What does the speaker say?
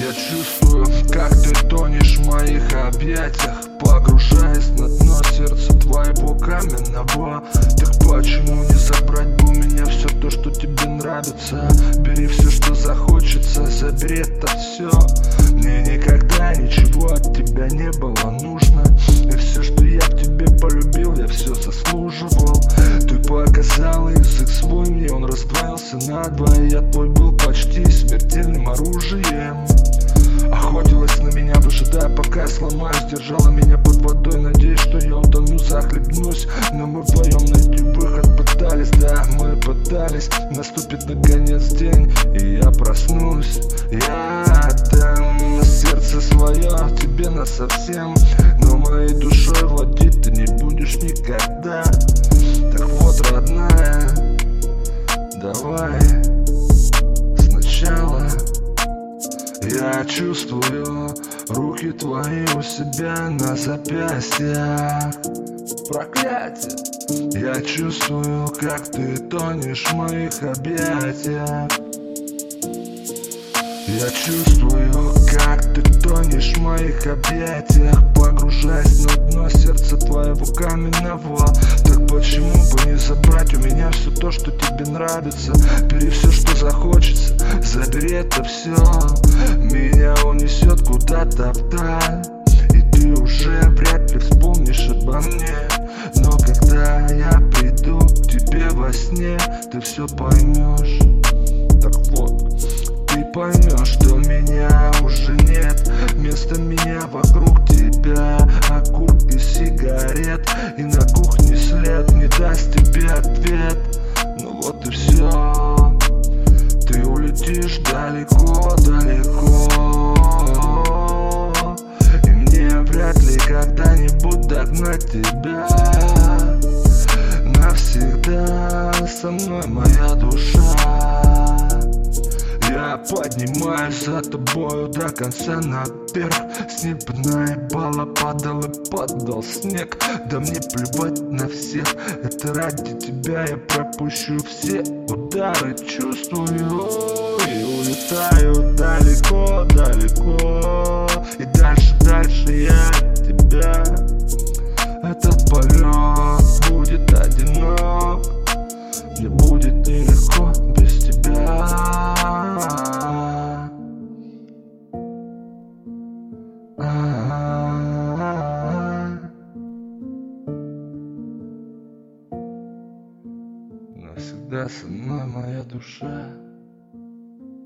чувствую, как ты тонешь в моих объятиях Погружаясь на дно сердца твоего каменного. Так почему не забрать бы у меня все то, что тебе нравится? Бери все, что захочется, забери это все Мне никогда ничего от тебя не было нужно. И все, что я в тебе полюбил, я все заслуживал меня под водой, надеясь, что я утону, захлебнусь. Но мы вдвоем найти выход пытались, да, мы пытались. Наступит наконец день, и я проснусь. Я отдам сердце свое тебе насовсем Но моей душой владеть ты не будешь никогда. Так вот, родная, давай сначала я чувствую руки твои у себя на запястьях. Проклятие! Я чувствую, как ты тонешь в моих объятиях. Я чувствую, как ты тонешь в моих объятиях. Погружаясь на дно сердца твоего каменного почему бы не забрать у меня все то, что тебе нравится? Бери все, что захочется, забери это все Меня унесет куда-то вдаль И ты уже вряд ли вспомнишь обо мне. Но когда я приду к тебе во сне Ты все поймешь Так вот, ты поймешь, что меня уже нет далеко, далеко. И мне вряд ли когда-нибудь догнать тебя. Навсегда со мной моя душа я поднимаюсь за тобою до конца наверх С неба наебало падал и падал снег. Да мне плевать на всех Это ради тебя я пропущу все удары. Чувствую и улетаю далеко, далеко. И дальше, дальше я от тебя Навсегда со мной моя душа